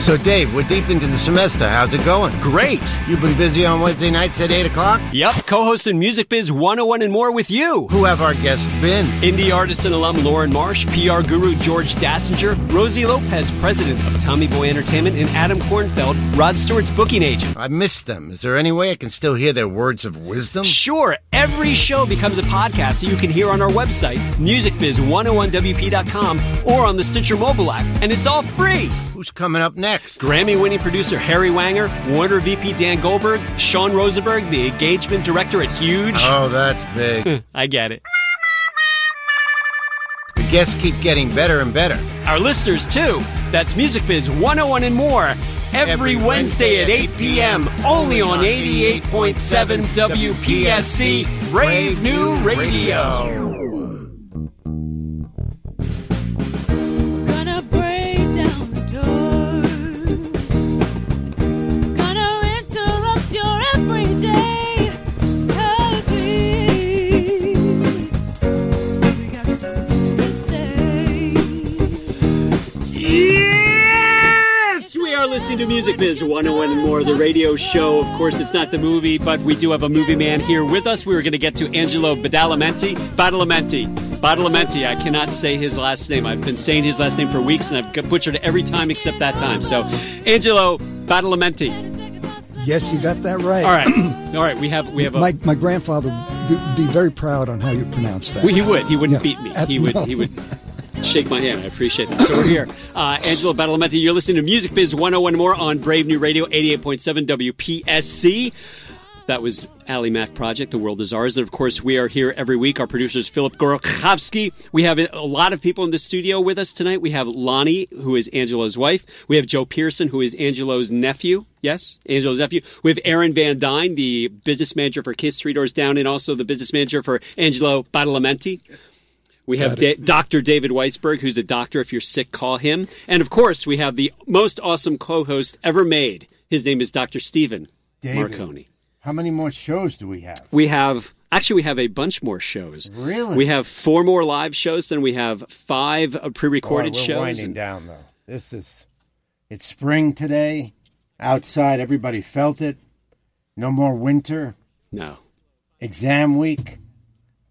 So, Dave, we're deep into the semester. How's it going? Great. You've been busy on Wednesday nights at 8 o'clock? Yep, co-hosting Music Biz 101 and more with you. Who have our guests been? Indie artist and alum Lauren Marsh, PR guru George Dassinger, Rosie Lopez, president of Tommy Boy Entertainment, and Adam Kornfeld, Rod Stewart's booking agent. I missed them. Is there any way I can still hear their words of wisdom? Sure, every show becomes a podcast that you can hear on our website, musicbiz101wp.com, or on the Stitcher mobile app, and it's all free. Who's coming up next? Grammy-winning producer Harry Weinger, Warner VP Dan Goldberg, Sean Rosenberg, the engagement director at Huge. Oh, that's big. I get it. the guests keep getting better and better. Our listeners, too. That's Music Biz 101 and more. Every, Every Wednesday, at 8 p.m. Only on 88.7 WPSC, Brave New Radio. To Music Biz 101 and more, the radio show. Of course, it's not the movie, but we do have a movie man here with us. We were going to get to Angelo Badalamenti. Badalamenti. Badalamenti. I cannot say his last name. I've been saying his last name for weeks, and I've butchered it every time except that time. So, Angelo Badalamenti. Yes, you got that right. All right. All right. We have we have a My, my grandfather would be very proud on how you pronounce that. Well, he would. He wouldn't Yeah, beat me. He would. no. He would shake my hand. I appreciate that. So we're here. Uh, Angelo Badalamenti, you're listening to Music Biz 101 more on Brave New Radio 88.7 WPSC. That was Ali Mac Project, The World Is Ours. And of course, we are here every week. Our producer is Philip Gorokhovsky. We have a lot of people in the studio with us tonight. We have Lonnie, who is Angelo's wife. We have Joe Pearson, who is Angelo's nephew. Yes, Angelo's nephew. We have Aaron Van Duyne, the business manager for Kiss Three Doors Down, and also the business manager for Angelo Badalamenti. We have da- Dr. David Weisberg, who's a doctor. If you're sick, call him. And of course, we have the most awesome co host ever made. His name is Dr. Stephen David. Marcone. How many more shows do we have? We have, actually, we have a bunch more shows. Really? We have four more live shows, then we have five uh, pre recorded Boy, we're shows. winding and- down, though. This is, it's spring today. Outside, everybody felt it. No more winter. No, Exam week.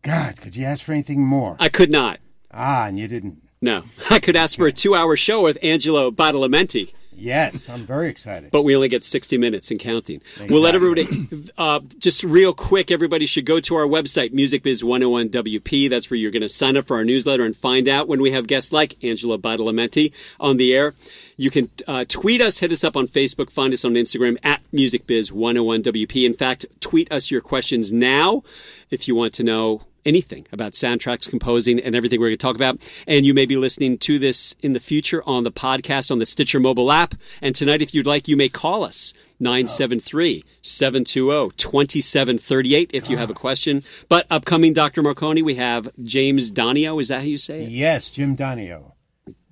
God, could you ask for anything more? I could not. Ah, and you didn't. No, I could ask for a two hour show with Angelo Badalamenti. Yes, I'm very excited. but we only get 60 minutes and counting. We'll let everybody, uh, just real quick, everybody should go to our website, MusicBiz101WP. That's where you're going to sign up for our newsletter and find out when we have guests like Angelo Badalamenti on the air. You can uh, tweet us, hit us up on Facebook, find us on Instagram at MusicBiz101WP. In fact, tweet us your questions now if you want to know anything about soundtracks, composing, and everything we're going to talk about. And you may be listening to this in the future on the podcast on the Stitcher mobile app. And tonight, if you'd like, you may call us 973 720 2738 if you have a question. But upcoming Dr. Marcone, we have James Donio. Is that how you say it? Yes, Jim Donio.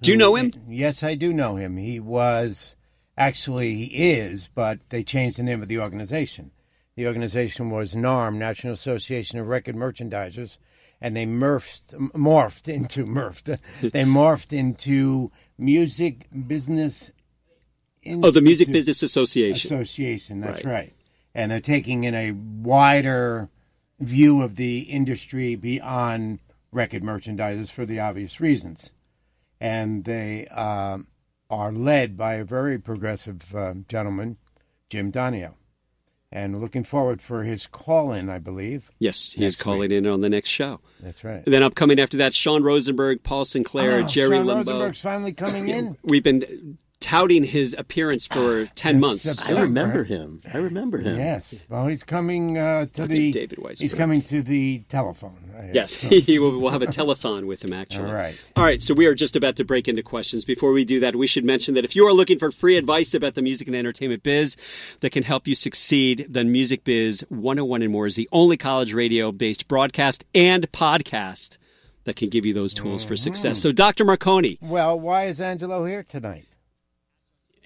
Do you know him? Yes, I do know him. He was actually he is, but they changed the name of the organization. The organization was NARM, National Association of Record Merchandisers, and they morphed morphed into morphed. they morphed into Music Business. Oh, the Music Business Association. Association. That's Right. right. And they're taking in a wider view of the industry beyond record merchandisers for the obvious reasons. And they um, are led by a very progressive uh, gentleman, Jim Donio. And looking forward for his call in, I believe. Yes, he's calling in on the next show. That's right. And then upcoming after that, Sean Rosenberg, Paul Sinclair, Oh, Jerry Sean Limbo. Rosenberg's finally coming in. We've been touting his appearance for 10 months. September. I remember him. I remember him. Yes. Well, he's coming uh, to That's the. David Weisberg. He's coming to the telephone. I. Yes, So- he will, we'll have a telethon with him, actually. All right. All right, so we are just about to break into questions. Before we do that, we should mention that if you are looking for free advice about the music and entertainment biz that can help you succeed, then Music Biz 101 and More is the only college radio based broadcast and podcast that can give you those tools for success. So, Dr. Marcone, Well, why is Angelo here tonight?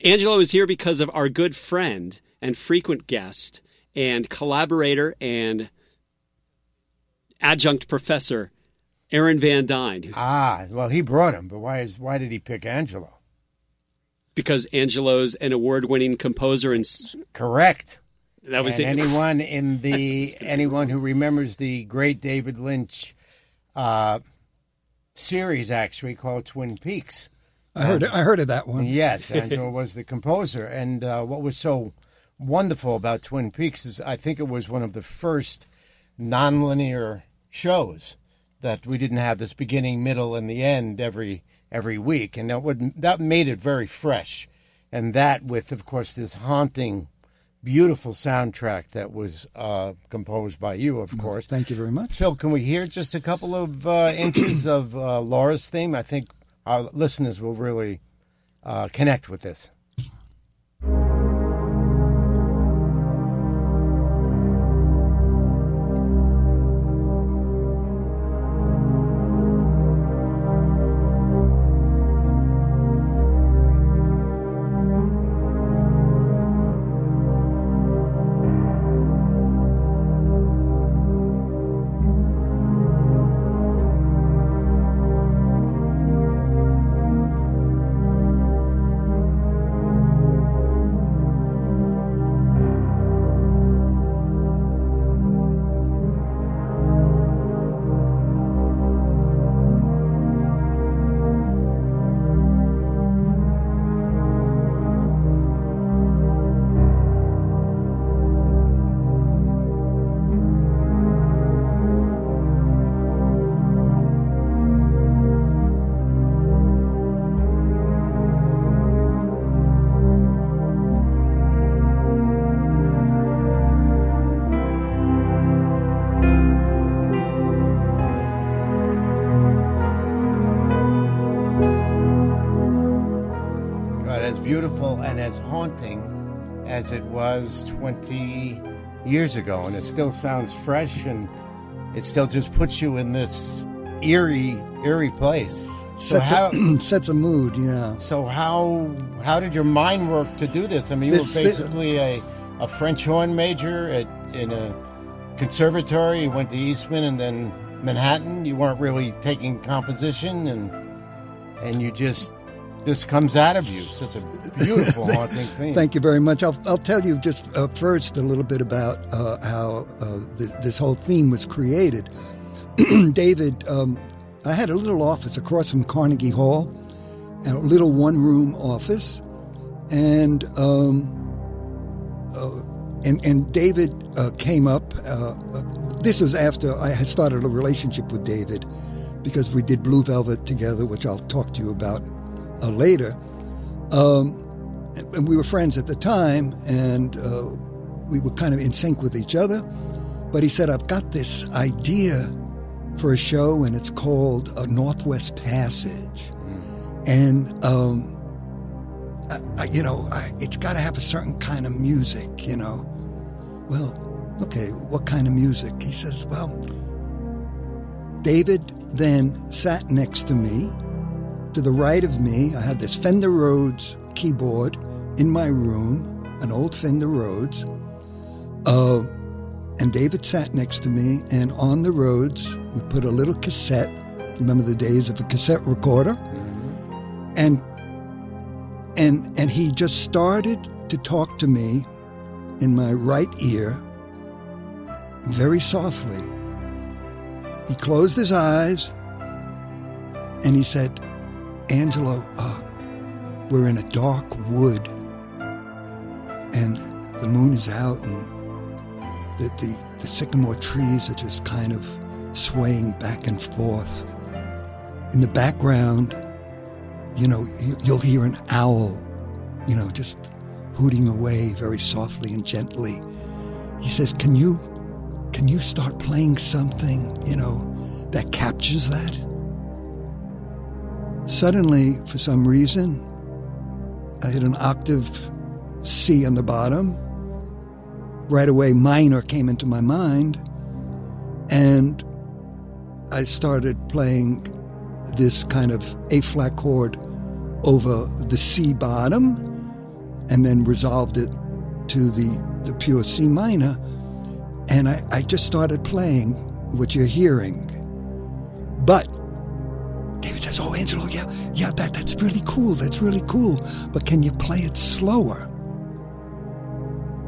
Angelo is here because of our good friend and frequent guest and collaborator and adjunct professor Aaron Van Duyne. Ah, well, he brought him, but why is why did he pick Angelo? because Angelo's an award-winning composer, and Correct. that was and anyone in the anyone who remembers the great David Lynch uh, series, actually called Twin Peaks. I heard I heard of that one. Yes, Angelo was the composer. And uh, what was so wonderful about Twin Peaks is I think it was one of the first nonlinear shows that we didn't have this beginning, middle, and the end every every week, and that would that made it very fresh. And that with, of course, this haunting, beautiful soundtrack that was uh, composed by you, of course. Thank you very much. Phil, can we hear just a couple of uh, inches of uh, Laura's theme? I think our listeners will really uh, connect with this. Was 20 years ago, and it still sounds fresh, and it still just puts you in this eerie, eerie place. So Sets how, a, sets a mood. Yeah. so how how did your mind work to do this? I mean, you This- were this- basically a, a French horn major at in a conservatory. You went to Eastman and then Manhattan. You weren't really taking composition, and and you just this comes out of you. Such a beautiful haunting thing. Thank you very much. I'll, I'll tell you just uh, first a little bit about uh, how uh, this, this whole theme was created. David, um, I had a little office across from Carnegie Hall, a little one room office, and um, uh, and and David uh, came up. Uh, uh, this was after I had started a relationship with David because we did Blue Velvet together, which I'll talk to you about uh, later. Um, and we were friends at the time, and uh, we were kind of in sync with each other. But he said, "I've got this idea for a show, and it's called a Northwest Passage, and um, I, I, you know, I, it's got to have a certain kind of music, you know." Well, okay, what kind of music? He says, "Well." David then sat next to me to the right of me, I had this Fender Rhodes keyboard in my room, an old Fender Rhodes. Uh, and David sat next to me, and on the Rhodes, we put a little cassette. Remember the days of a cassette recorder? And and and he just started to talk to me in my right ear very softly. He closed his eyes and he said, Angelo, uh, we're in a dark wood, and the moon is out, and the, the, the sycamore trees are just kind of swaying back and forth. In the background, you know, you, you'll hear an owl, you know, just hooting away very softly and gently. He says, "Can you, can you start playing something, you know, that captures that?" Suddenly, for some reason, I hit an octave C on the bottom. Right away, minor came into my mind, and I started playing this kind of A flat chord over the C bottom, and then resolved it to the, the pure C minor. And I, I just started playing what you're hearing. But "Oh, Angelo, yeah, yeah, that that's really cool. That's really cool. But can you play it slower?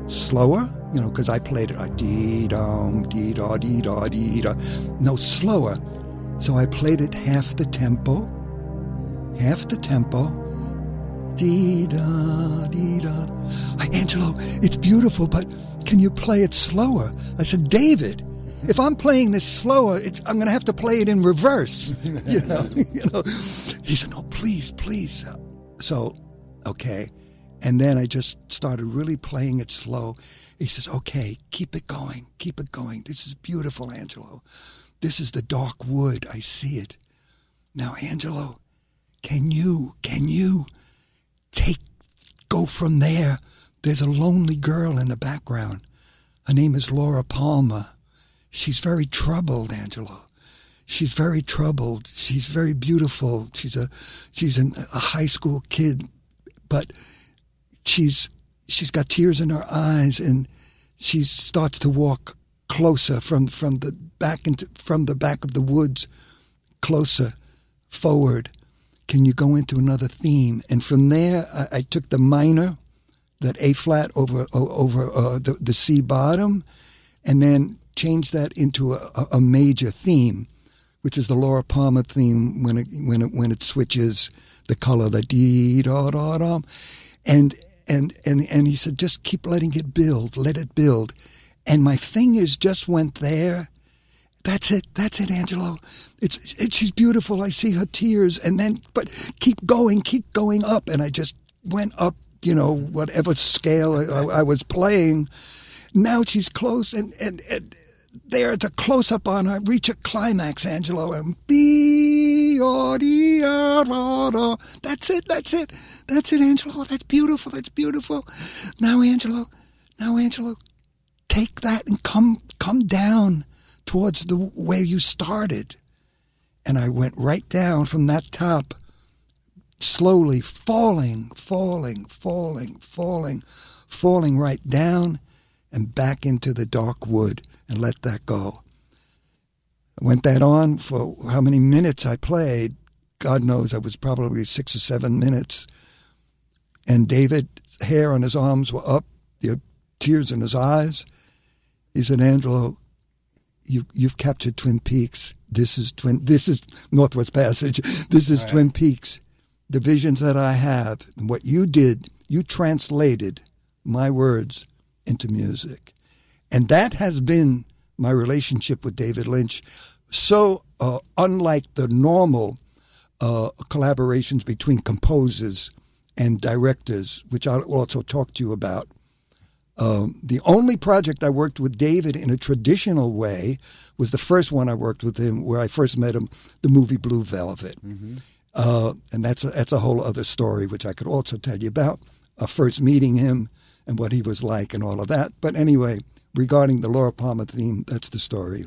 Slower, you know, because I played it uh, like dee dong, dee da, dee da, dee da. No, slower. So I played it half the tempo, half the tempo. Dee da, dee da. Angelo, it's beautiful, but can you play it slower? I said, David, if I'm playing this slower, I'm going to have to play it in reverse. you know, you know. He said, "No, please, please." Uh, so, okay, and then I just started really playing it slow. He says, "Okay, keep it going, keep it going. This is beautiful, Angelo. This is the dark wood. I see it. Now, Angelo, can you, can you take, go from there? There's a lonely girl in the background. Her name is Laura Palmer." She's very troubled, Angelo. She's very troubled. She's very beautiful. She's a she's an, a high school kid, but she's she's got tears in her eyes, and she starts to walk closer from from the back into from the back of the woods, closer forward. Can you go into another theme? And from there, I, I took the minor, that A flat over over uh, the the C bottom, and then change that into a, a- major theme, which is the Laura Palmer theme when it when it when it switches the color, the dee da da da, and and and and he said, just keep letting it build, let it build, and my fingers just went there. That's it. That's it, Angelo. It's, it's she's beautiful. I see her tears, and then but keep going, keep going up, and I just went up. You know, whatever scale I, I was playing, now she's close, and, and, and there it's a close up on her. Reach a climax, Angelo, and be That's it. That's it. That's it, Angelo. Oh, that's beautiful. That's beautiful. Now, Angelo. Now, Angelo, take that and come come down towards the where you started. And I went right down from that top slowly falling, falling, falling, falling, falling right down and back into the dark wood and let that go. I went that on for how many minutes I played. God knows I was probably six or seven minutes. And David's hair on his arms were up, the tears in his eyes. He said, Angelo, you, you've captured Twin Peaks. This is Twin. This is Northwest Passage. This is Twin Peaks the visions that I have, and what you did, you translated my words into music. And that has been my relationship with David Lynch. So uh, unlike the normal uh, collaborations between composers and directors, which I'll also talk to you about. Um, the only project I worked with David in a traditional way was the first one I worked with him, where I first met him, the movie Blue Velvet. Uh, and that's a, that's a whole other story, which I could also tell you about. Uh, first meeting him and what he was like and all of that. But anyway, regarding the Laura Palmer theme, that's the story.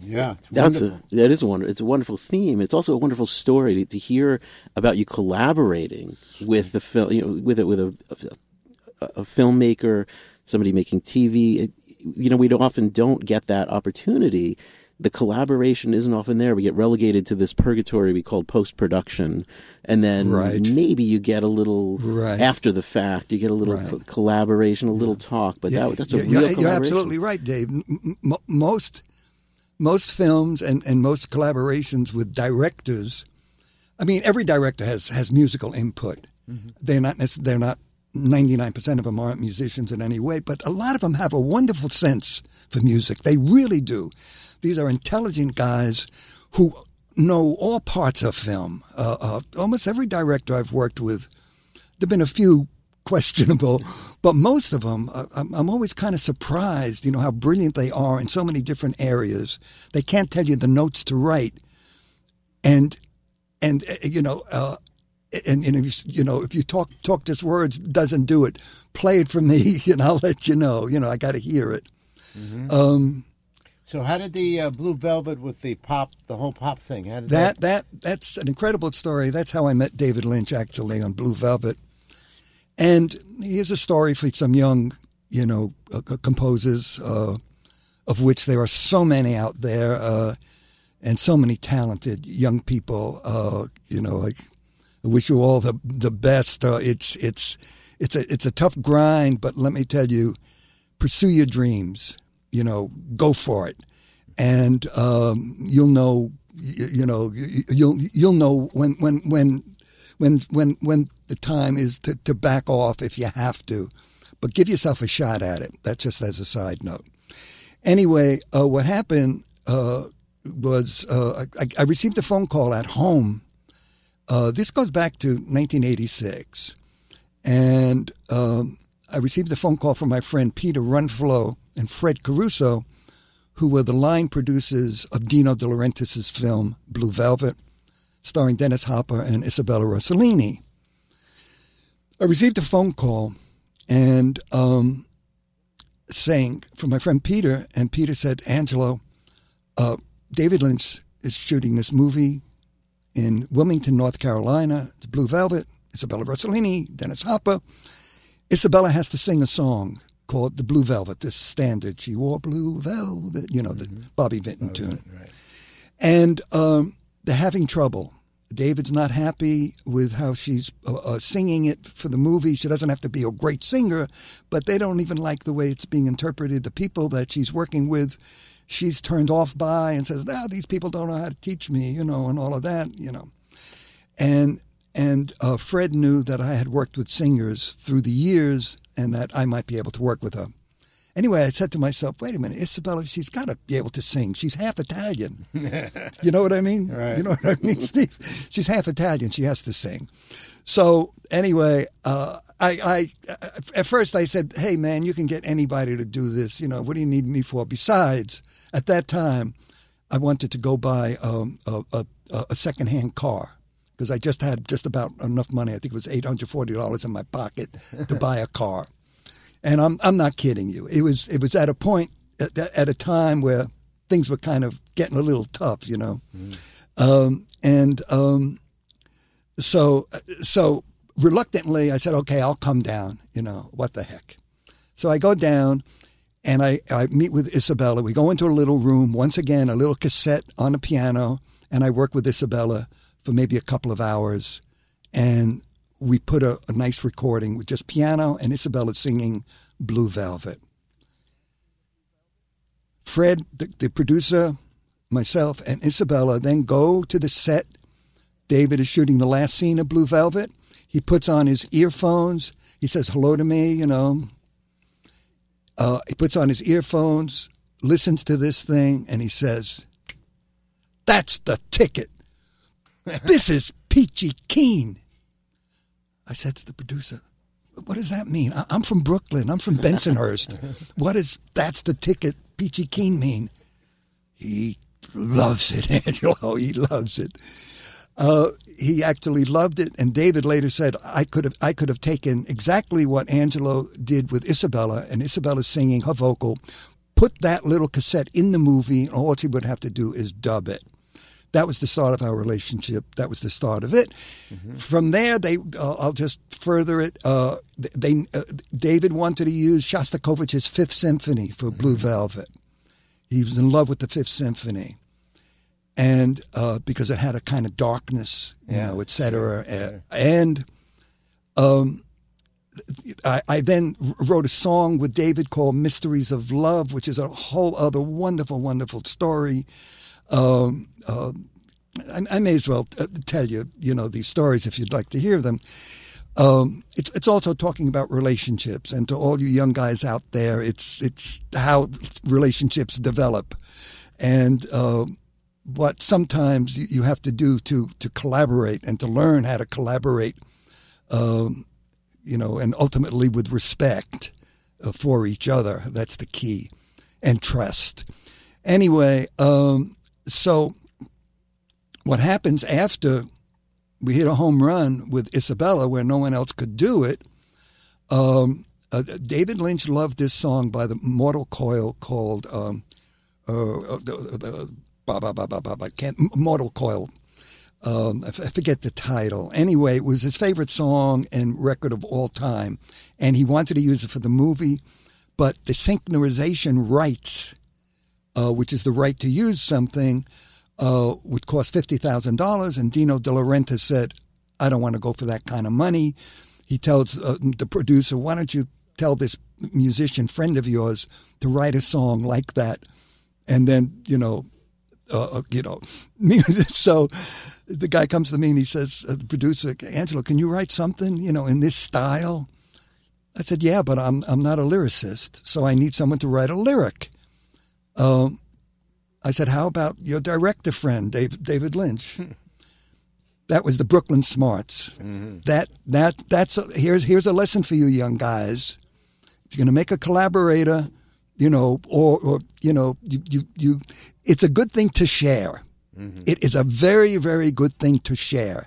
Yeah, it's That's a that is a wonder. It's a wonderful theme. It's also a wonderful story to, to hear about you collaborating with the film, you know, with it with a, a, a filmmaker, somebody making TV. It, you know, we don't, often don't get that opportunity. The collaboration isn't often there. We get relegated to this purgatory we call post production, and then Right. maybe you get a little Right. after the fact. You get a little Right. co- collaboration, a little talk. But that, that's a yeah, real you're, collaboration. you're absolutely right, Dave. M- m- m- most most films and, and most collaborations with directors. I mean, every director has has musical input. Mm-hmm. They're not they're not. 99% of them aren't musicians in any way, but a lot of them have a wonderful sense for music. They really do. These are intelligent guys who know all parts of film. Uh, uh, almost every director I've worked with there've been a few questionable, but most of them, uh, I'm, I'm always kind of surprised, you know, how brilliant they are in so many different areas. They can't tell you the notes to write, and and uh, you know, uh, and, and if you, you know, if you talk talk just words, doesn't do it. Play it for me, and I'll let you know. You know, I got to hear it. Um, So, how did the uh, Blue Velvet with the pop, the whole pop thing? How did That that that's an incredible story. That's how I met David Lynch actually on Blue Velvet. And here's a story for some young, you know, uh, uh, composers, uh, of which there are so many out there. Uh, and so many talented young people. Uh, you know, like I wish you all the the best. Uh, it's it's it's a it's a tough grind, but let me tell you, pursue your dreams. You know, go for it, and um, you'll know. You, you know, you- you'll you'll know when when when when when when the time is to, to back off if you have to, but give yourself a shot at it. That's just as a side note. Anyway, uh, what happened uh, was uh, I, I received a phone call at home. Uh, this goes back to 1986, and um, I received a phone call from my friend Peter Runfolo and Fred Caruso, who were the line producers of Dino De Laurentiis' film Blue Velvet starring Dennis Hopper and Isabella Rossellini. I received a phone call and um, saying from my friend Peter, and Peter said, Angelo, uh, David Lynch is shooting this movie in Wilmington, North Carolina. It's Blue Velvet, Isabella Rossellini, Dennis Hopper. Isabella has to sing a song called The Blue Velvet, this standard. She wore blue velvet, you know, the Bobby Vinton tune and um, they're having trouble. David's not happy with how she's uh, uh, singing it for the movie. She doesn't have to be a great singer, but they don't even like the way it's being interpreted. The people that she's working with, she's turned off by and says, "Now these people don't know how to teach me," you know, and all of that, you know. And and uh, Fred knew that I had worked with singers through the years, and that I might be able to work with her. Anyway, I said to myself, wait a minute, Isabella, she's got to be able to sing. She's half Italian. you know what I mean? Right. You know what I mean, Steve? She's half Italian. She has to sing. So anyway, uh, I, I at first I said, hey man, you can get anybody to do this. You know, what do you need me for? Besides, at that time, I wanted to go buy um, a, a, a secondhand car because I just had just about enough money. I think it was eight hundred forty dollars in my pocket to buy a car. And I'm I'm not kidding you. It was it was at a point at, at a time where things were kind of getting a little tough, you know. Um, and um, so so reluctantly, I said, "Okay, I'll come down." You know, what the heck? So I go down, and I I meet with Isabella. We go into a little room once again, a little cassette on a piano, and I work with Isabella for maybe a couple of hours, and we put a, a nice recording with just piano and Isabella singing Blue Velvet. Fred, the, the producer, myself, and Isabella then go to the set. David is shooting the last scene of Blue Velvet. He puts on his earphones. He says hello to me, you know. Uh, he puts on his earphones, listens to this thing, and he says, That's the ticket. This is Peachy Keen. I said to the producer, what does that mean? I- I'm from Brooklyn. I'm from Bensonhurst. what does that's the ticket Peachy Keen mean? He loves it, Angelo. He loves it. Uh, he actually loved it, and David later said, "I could have, I could have taken exactly what Angelo did with Isabella, and Isabella singing her vocal, put that little cassette in the movie, and all she would have to do is dub it." That was the start of our relationship. That was the start of it. From there, they uh, I'll just further it. Uh, they uh, David wanted to use Shostakovich's Fifth Symphony for Blue Velvet. He was in love with the Fifth Symphony, and uh, because it had a kind of darkness, you Yeah, know, et cetera. Uh, and um, I, I then wrote a song with David called "Mysteries of Love," which is a whole other wonderful, wonderful story. Um, uh, I, I may as well uh, tell you, you know, these stories if you'd like to hear them. Um, it's it's also talking about relationships, and to all you young guys out there, it's it's how relationships develop, and uh, what sometimes you, have to do to to collaborate and to learn how to collaborate, um, you know, and ultimately with respect uh, for each other. That's the key, and trust. Anyway, um, so what happens after we hit a home run with Isabella where no one else could do it? Um, uh, David Lynch loved this song by the Mortal Coil called um, uh, ba, ba, ba, ba, ba, ba, can't, Mortal Coil. Um, I f- I forget the title. Anyway, it was his favorite song and record of all time, and he wanted to use it for the movie, but the synchronization rights uh, which is the right to use something, uh, would cost fifty thousand dollars, and Dino De Laurentiis said, "I don't want to go for that kind of money." He tells uh, the producer, "Why don't you tell this musician friend of yours to write a song like that?" And then you know, uh, uh, you know, so the guy comes to me and he says, uh, "The producer, Angelo, can you write something, you know, in this style?" I said, "Yeah, but I'm I'm not a lyricist, so I need someone to write a lyric." Um, I said, "How about your director friend, David David Lynch?" that was the Brooklyn Smarts. That that that's a, here's here's a lesson for you young guys. If you're going to make a collaborator, you know, or or you know, you you, you it's a good thing to share. It is a very very good thing to share.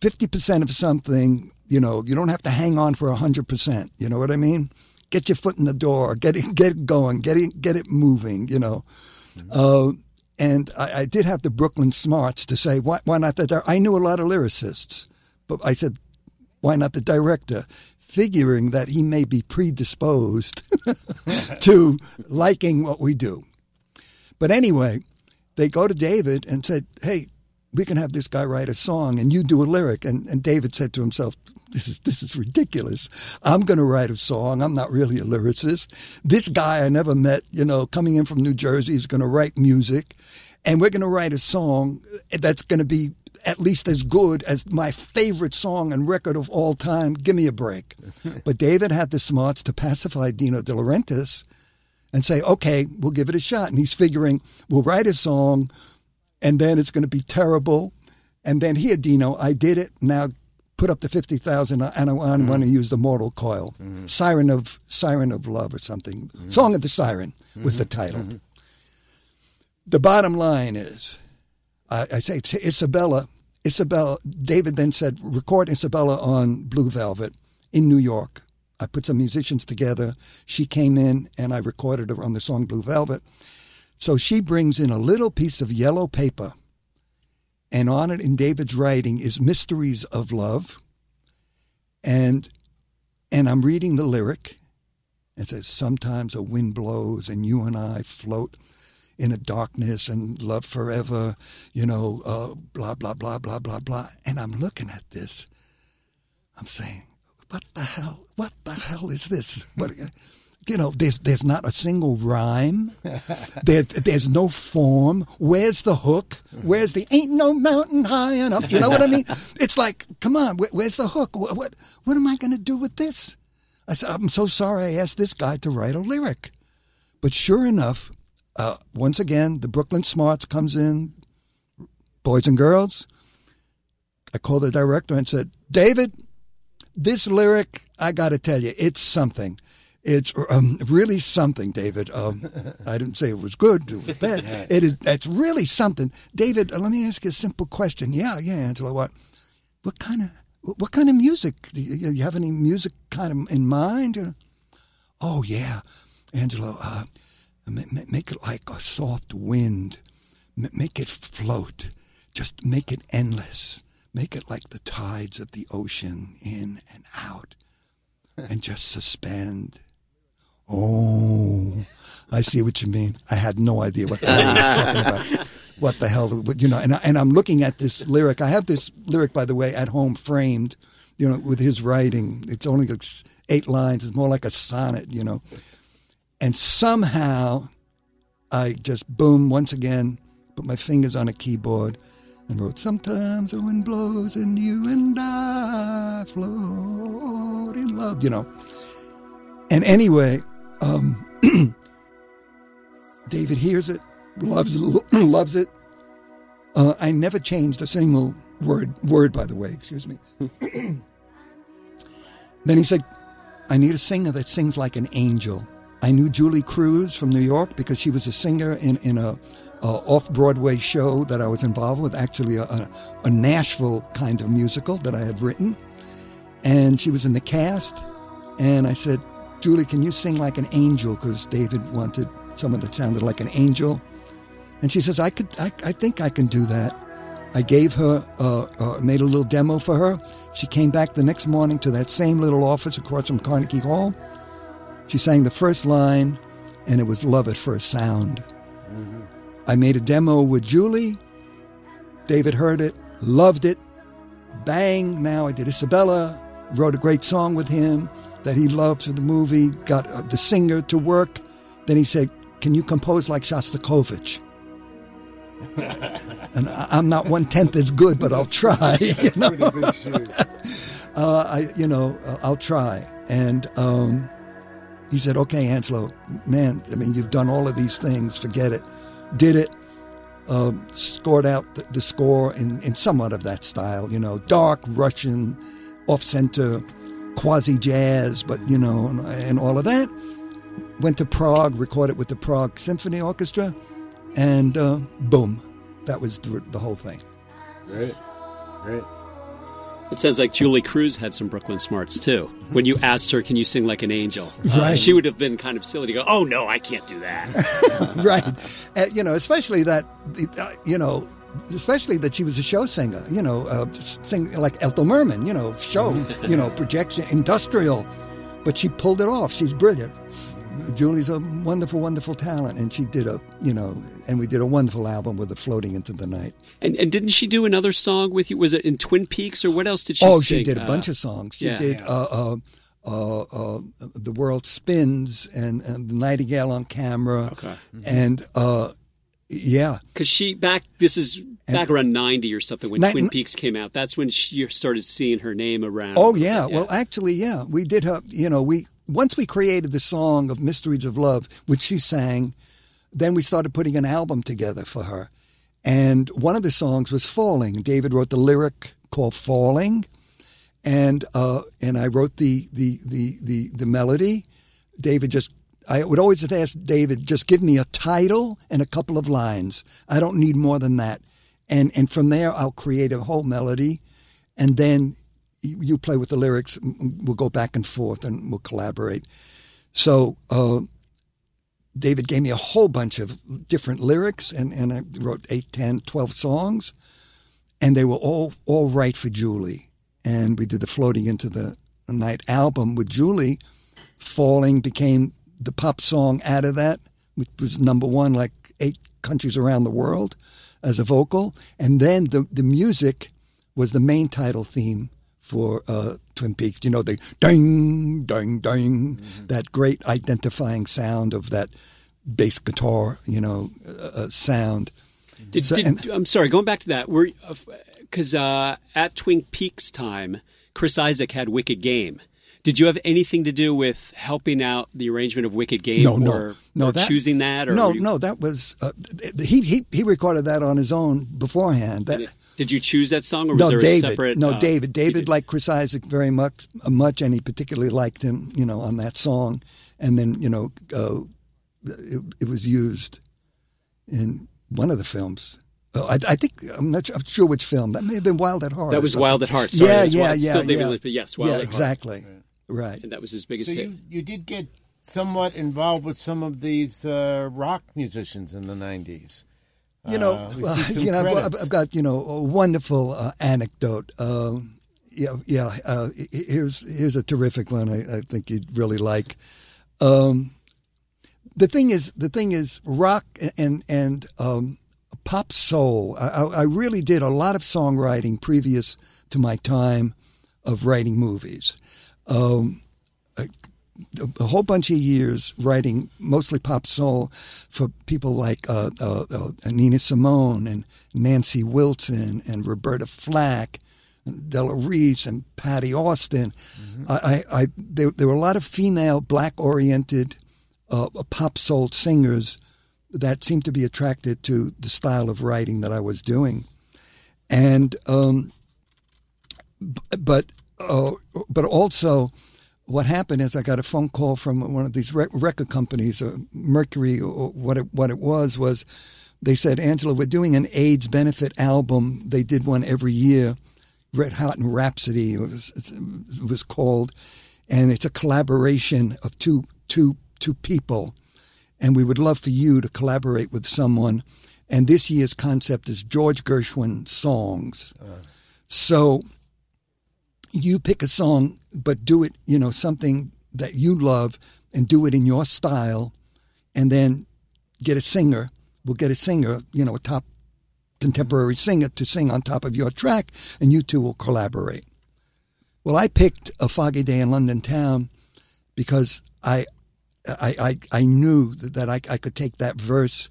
Fifty percent of something, you know, you don't have to hang on for hundred percent. You know what I mean? Get your foot in the door, get it get it going, get it get it moving. You know. Uh, and I, I did have the Brooklyn smarts to say, why, why not the? I knew a lot of lyricists, but I said, why not the director? Figuring that he may be predisposed to liking what we do. But anyway, they go to David and said, hey, we can have this guy write a song and you do a lyric. And, and David said to himself, this is this is ridiculous. I'm going to write a song. I'm not really a lyricist. This guy I never met, you know, coming in from New Jersey is going to write music, and we're going to write a song that's going to be at least as good as my favorite song and record of all time. Give me a break. but David had the smarts to pacify Dino De Laurentiis and say, okay, we'll give it a shot. And he's figuring we'll write a song, and then it's going to be terrible. And then here, Dino, I did it. Now put up the fifty thousand, and I want to mm-hmm. use the Mortal Coil, mm-hmm. Siren of Siren of Love or something. Mm-hmm. Song of the Siren was the title. The bottom line is, I, I say to Isabella, Isabella. David then said, record Isabella on Blue Velvet in New York. I put some musicians together. She came in and I recorded her on the song Blue Velvet. So she brings in a little piece of yellow paper, and on it in David's writing is Mysteries of Love. And and I'm reading the lyric. It says, Sometimes a wind blows and you and I float in a darkness and love forever, you know, uh, blah, blah, blah, blah, blah, blah. And I'm looking at this. I'm saying, what the hell? What the hell is this? What, you know, there's there's not a single rhyme. There's there's no form. Where's the hook? Where's the ain't no mountain high enough? You know what I mean? It's like, come on, where, where's the hook? What, what what am I going to do with this? I said, I'm so sorry. I asked this guy to write a lyric, but sure enough, uh, once again, the Brooklyn Smarts comes in, boys and girls. I called the director and said, David, this lyric, I got to tell you, it's something. It's um, really something, David. Um, I didn't say it was good, it was bad. It is. It's really something, David. uh, Let me ask you a simple question. Yeah, yeah, Angela. What? What kind of? What kind of music? Do you, you have any music kind of in mind? Oh yeah, Angelo. Uh, make it like a soft wind. Make it float. Just make it endless. Make it like the tides of the ocean, in and out, and just suspend. Oh, I see what you mean. I had no idea what the hell he was talking about. What the hell, you know? And, I, and I'm looking at this lyric. I have this lyric, by the way, at home framed, you know, with his writing. It's only like eight lines. It's more like a sonnet, you know. And somehow, I just boom once again, put my fingers on a keyboard, and wrote. Sometimes the wind blows, and you and I float in love, you know. And anyway, um, David hears it, loves it, loves it. Uh, I never changed a single word. Word, by the way, excuse me. then he said, "I need a singer that sings like an angel." I knew Julee Cruise from New York because she was a singer in in a, a off Broadway show that I was involved with, actually a, a, a Nashville kind of musical that I had written, and she was in the cast. And I said, Julee, can you sing like an angel? Because David wanted someone that sounded like an angel. And she says, I could, I, I think I can do that. I gave her, uh, uh, made a little demo for her. She came back the next morning to that same little office across from Carnegie Hall. She sang the first line, and it was Love at First Sound. I made a demo with Julee, David heard it, loved it. Bang! Now I did Isabella. Wrote a great song with him that he loved for the movie. Got uh, the singer to work. Then he said, "Can you compose like Shostakovich?" and I'm not one tenth as good, but I'll try. You know, Pretty big shoes. uh, I, you know, uh, I'll try. And um, he said, "Okay, Angelo, man, I mean, you've done all of these things. Forget it." Did it. Um, scored out the, the score in, in somewhat of that style, you know, dark Russian, off-center, quasi jazz, but you know, and, and all of that. Went to Prague, recorded with the Prague Symphony Orchestra, and uh, boom, that was the, the whole thing. Great. Great. It sounds like Julee Cruise had some Brooklyn smarts too. When you asked her, "Can you sing like an angel?" Uh, Right. she would have been kind of silly to go, "Oh no, I can't do that." right. Uh, you know, especially that, uh, you know, especially that she was a show singer, you know, uh, sing like Ethel Merman, you know, show, you know, projection, industrial. But she pulled it off. She's brilliant. Julee's a wonderful, wonderful talent, and she did a, you know, and we did a wonderful album with her floating into the night. and, and didn't she do another song with you? Was it in Twin Peaks or what else did she oh, sing? she did a Uh, bunch of songs. She yeah. did Yeah. uh, uh, uh, uh, "The World Spins" and, and "The Nightingale on Camera," Okay. and uh, yeah, Because she back, this is back around ninety or something when Nin- Twin Peaks came out. That's when she started seeing her name around. Oh yeah. Well, actually, yeah, we did her. You know, we once we created the song of "Mysteries of Love," which she sang, then we started putting an album together for her, and one of the songs was "Falling." David wrote the lyric called "Falling," and uh, and I wrote the the the the the melody. David just. I would always ask David, just give me a title and a couple of lines. I don't need more than that. And and from there, I'll create a whole melody, and then you play with the lyrics. We'll go back and forth, and we'll collaborate. So uh, David gave me a whole bunch of different lyrics, and, and I wrote 8, 10, 12 songs, and they were all all right for Julee. And we did the Floating into the Night album with Julee. Falling became the pop song out of that, which was number one like eight countries around the world as a vocal. And then the, the music was the main title theme for uh, Twin Peaks. You know, the ding, ding, ding, that great identifying sound of that bass guitar, you know, uh, uh, sound. Did, So- did- and- I'm sorry, going back to that, because uh, at Twin Peaks time, Chris Isaak had Wicked Game. Did you have anything to do with helping out the arrangement of Wicked Game, No, no, or, no. or that, choosing that, or no, you- no. That was uh, he, he. He recorded that on his own beforehand. That, Did you choose that song, or was no, there David. a separate? no, uh, David. David liked Chris Isaak very much, uh, much, and he particularly liked him. You know, on that song, and then you know, uh, it, it was used in one of the films. Uh, I, I think I'm not I'm sure which film. That may have been Wild at Heart. That was. Wild at Heart. Sorry, yeah, it yeah, Wild- yeah, Still David yeah. Lynch, but yes, Wild yeah, at Heart. Exactly. Right. And that was his biggest So hit. you, you did get somewhat involved with some of these uh, rock musicians in the 90s. You know, Uh, we well, see some you know, I've. I've got you know a wonderful uh, anecdote. Um, yeah, yeah. Uh, here's here's a terrific one. I, I think you'd really like. Um, the thing is, the thing is, rock and and um, pop soul. I, I I really did a lot of songwriting previous to my time of writing movies. Um, a, a whole bunch of years writing mostly pop soul for people like uh, uh, uh, Nina Simone and Nancy Wilson and Roberta Flack, and Della Reese and Patti Austin. I, I, I there, there were a lot of female black-oriented uh, pop soul singers that seemed to be attracted to the style of writing that I was doing, and um, b- but uh, but also what happened is I got a phone call from one of these record companies, uh, Mercury, or what it, what it was was they said, Angela, we're doing an AIDS benefit album. They did one every year, Red Hot and Rhapsody it was, it was called, and it's a collaboration of two two two people, and we would love for you to collaborate with someone. And this year's concept is George Gershwin songs. So you pick a song, but do it, you know, something that you love and do it in your style, and then get a singer. We'll get a singer, you know, a top contemporary singer to sing on top of your track, and you two will collaborate. Well, I picked a foggy day in London town because I, I, I, I knew that, I, I could take that verse.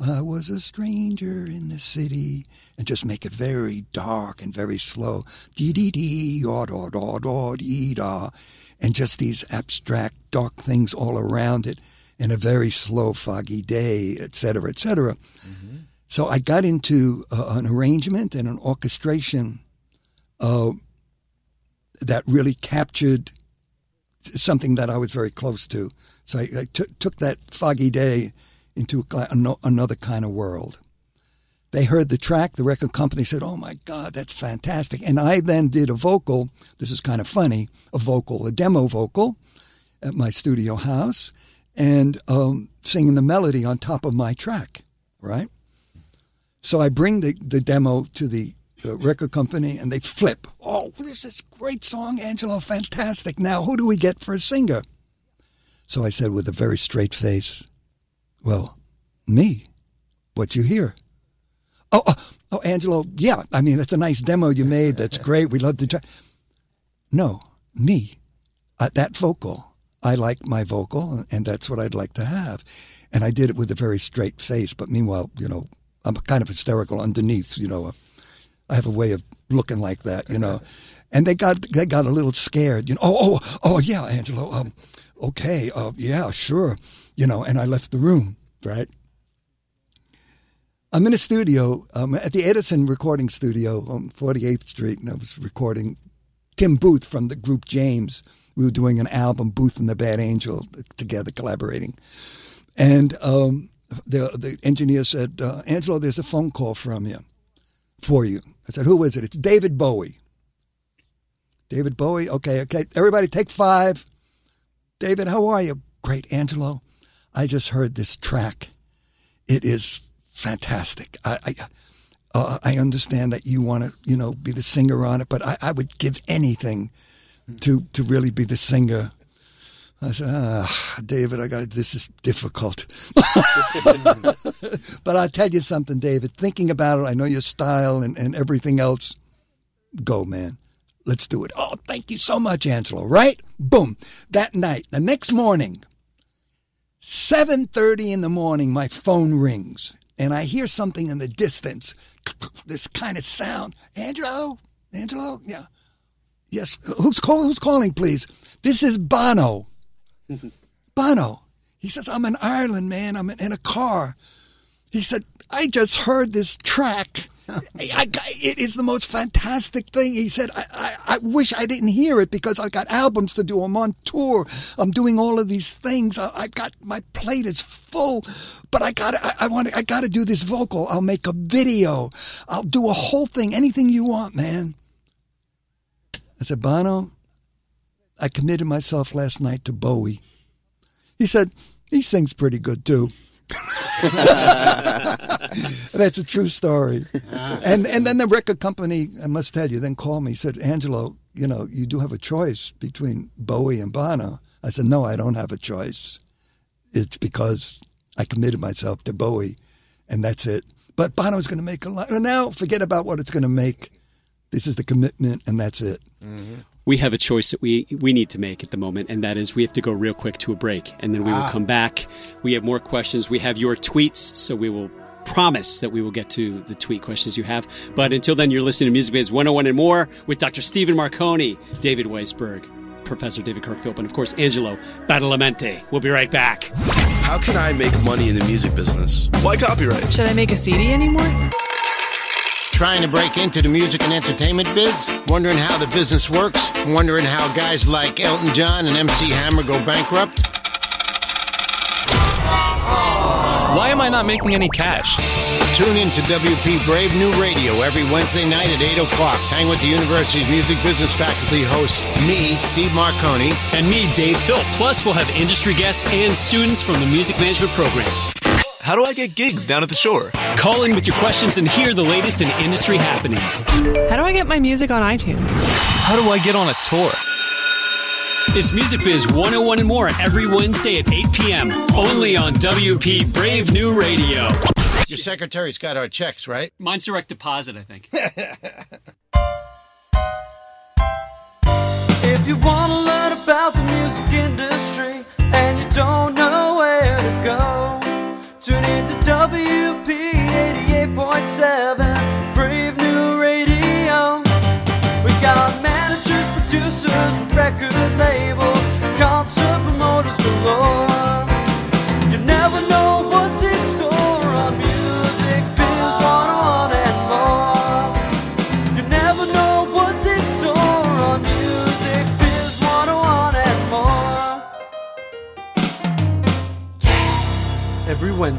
I was a stranger in the city, and just make it very dark and very slow. Dee dee dee, yaw da da da dee da, and just these abstract dark things all around it, in a very slow, foggy day, etc., cetera, et cetera. So I got into uh, an arrangement and an orchestration uh, that really captured something that I was very close to. So I, I took took that foggy day into another kind of world. They heard the track. The record company said, "Oh my God, that's fantastic!" And I then did a vocal. This is kind of funny. A vocal, a demo vocal, at my studio house, and um, singing the melody on top of my track. Right. So I bring the, the demo to the uh, record company and they flip. Oh, this is a great song, Angelo, fantastic. Now, who do we get for a singer? So I said with a very straight face, Well, me. What you hear? Oh, oh, oh, Angelo, yeah. I mean, that's a nice demo you made. That's great. We love the try. No, me. Uh, that vocal. I like my vocal, and that's what I'd like to have. And I did it with a very straight face. But meanwhile, you know, I'm kind of hysterical underneath. You know, I have a way of looking like that. You know, and they got they got a little scared. You know, oh oh oh yeah, Angelo. Um, okay, uh, yeah, sure. You know, and I left the room. Right. I'm in a studio um, at the Edison Recording Studio on 48th Street, and I was recording Tim Booth from the group James. We were doing an album, Booth and the Bad Angel, together collaborating. And um, the the engineer said, uh, "Angelo, there's a phone call from you, for you." I said, "Who is it?" It's David Bowie. David Bowie. Okay, okay. Everybody, take five. David, how are you? Great, Angelo. I just heard this track. It is fantastic. I I, uh, I understand that you want to you know be the singer on it, but I, I would give anything to to really be the singer. I said, ah, David, I got this is difficult. but I'll tell you something, David. Thinking about it, I know your style and, and everything else. Go, man. Let's do it. Oh, thank you so much, Angelo. Right? Boom. That night, the next morning, 7.30 in the morning, my phone rings. And I hear something in the distance. This kind of sound. Angelo? Angelo? Yeah. Yes. Who's calling? Who's calling, please? This is Bono. Bono. He says, I'm in Ireland, man. I'm in a car. He said, I just heard this track. I, I, it is the most fantastic thing. He said, I, I, I wish I didn't hear it because I've got albums to do. I'm on tour. I'm doing all of these things. I, I've got my plate is full, but I got I, I want I got to do this vocal. I'll make a video. I'll do a whole thing. Anything you want, man. I said, Bono, I committed myself last night to Bowie. He said, he sings pretty good too. That's a true story. Ah. And and then the record company, I must tell you, then called me, said, Angelo, you know, you do have a choice between Bowie and Bono. I said, No, I don't have a choice. It's because I committed myself to Bowie and that's it. But Bono's gonna make a lot now forget about what it's gonna make. This is the commitment and that's it. Mm-hmm. We have a choice that we we need to make at the moment, and that is we have to go real quick to a break, and then we will ah. come back. We have more questions. We have your tweets, so we will promise that we will get to the tweet questions you have. But until then, you're listening to Music Biz 101 and more with Dr. Stephen Marcone, David Weisberg, Professor David Kirkphilip, and of course Angelo Badalamenti. We'll be right back. How can I make money in the music business? Why copyright? Should I make a CD anymore? Trying to break into the music and entertainment biz? Wondering how the business works? Wondering how guys like Elton John and MC Hammer go bankrupt? Why am I not making any cash? Tune in to WP Brave New Radio every Wednesday night at 8 o'clock. Hang with the university's music business faculty hosts, me, Steve Marcone, And me, Dave Philp. Plus, we'll have industry guests and students from the music management program. How do I get gigs down at the shore? Call in with your questions and hear the latest in industry happenings. How do I get my music on iTunes? How do I get on a tour? It's Music Biz 101 and more every Wednesday at 8 p.m. only on WP Brave New Radio. Your secretary's got our checks, right? Mine's direct deposit, I think. If you want to learn about the music industry and you don't know where to go, tune in to WP 88.7 Brave New Radio. We got managers, producers, record labels, concert promoters galore.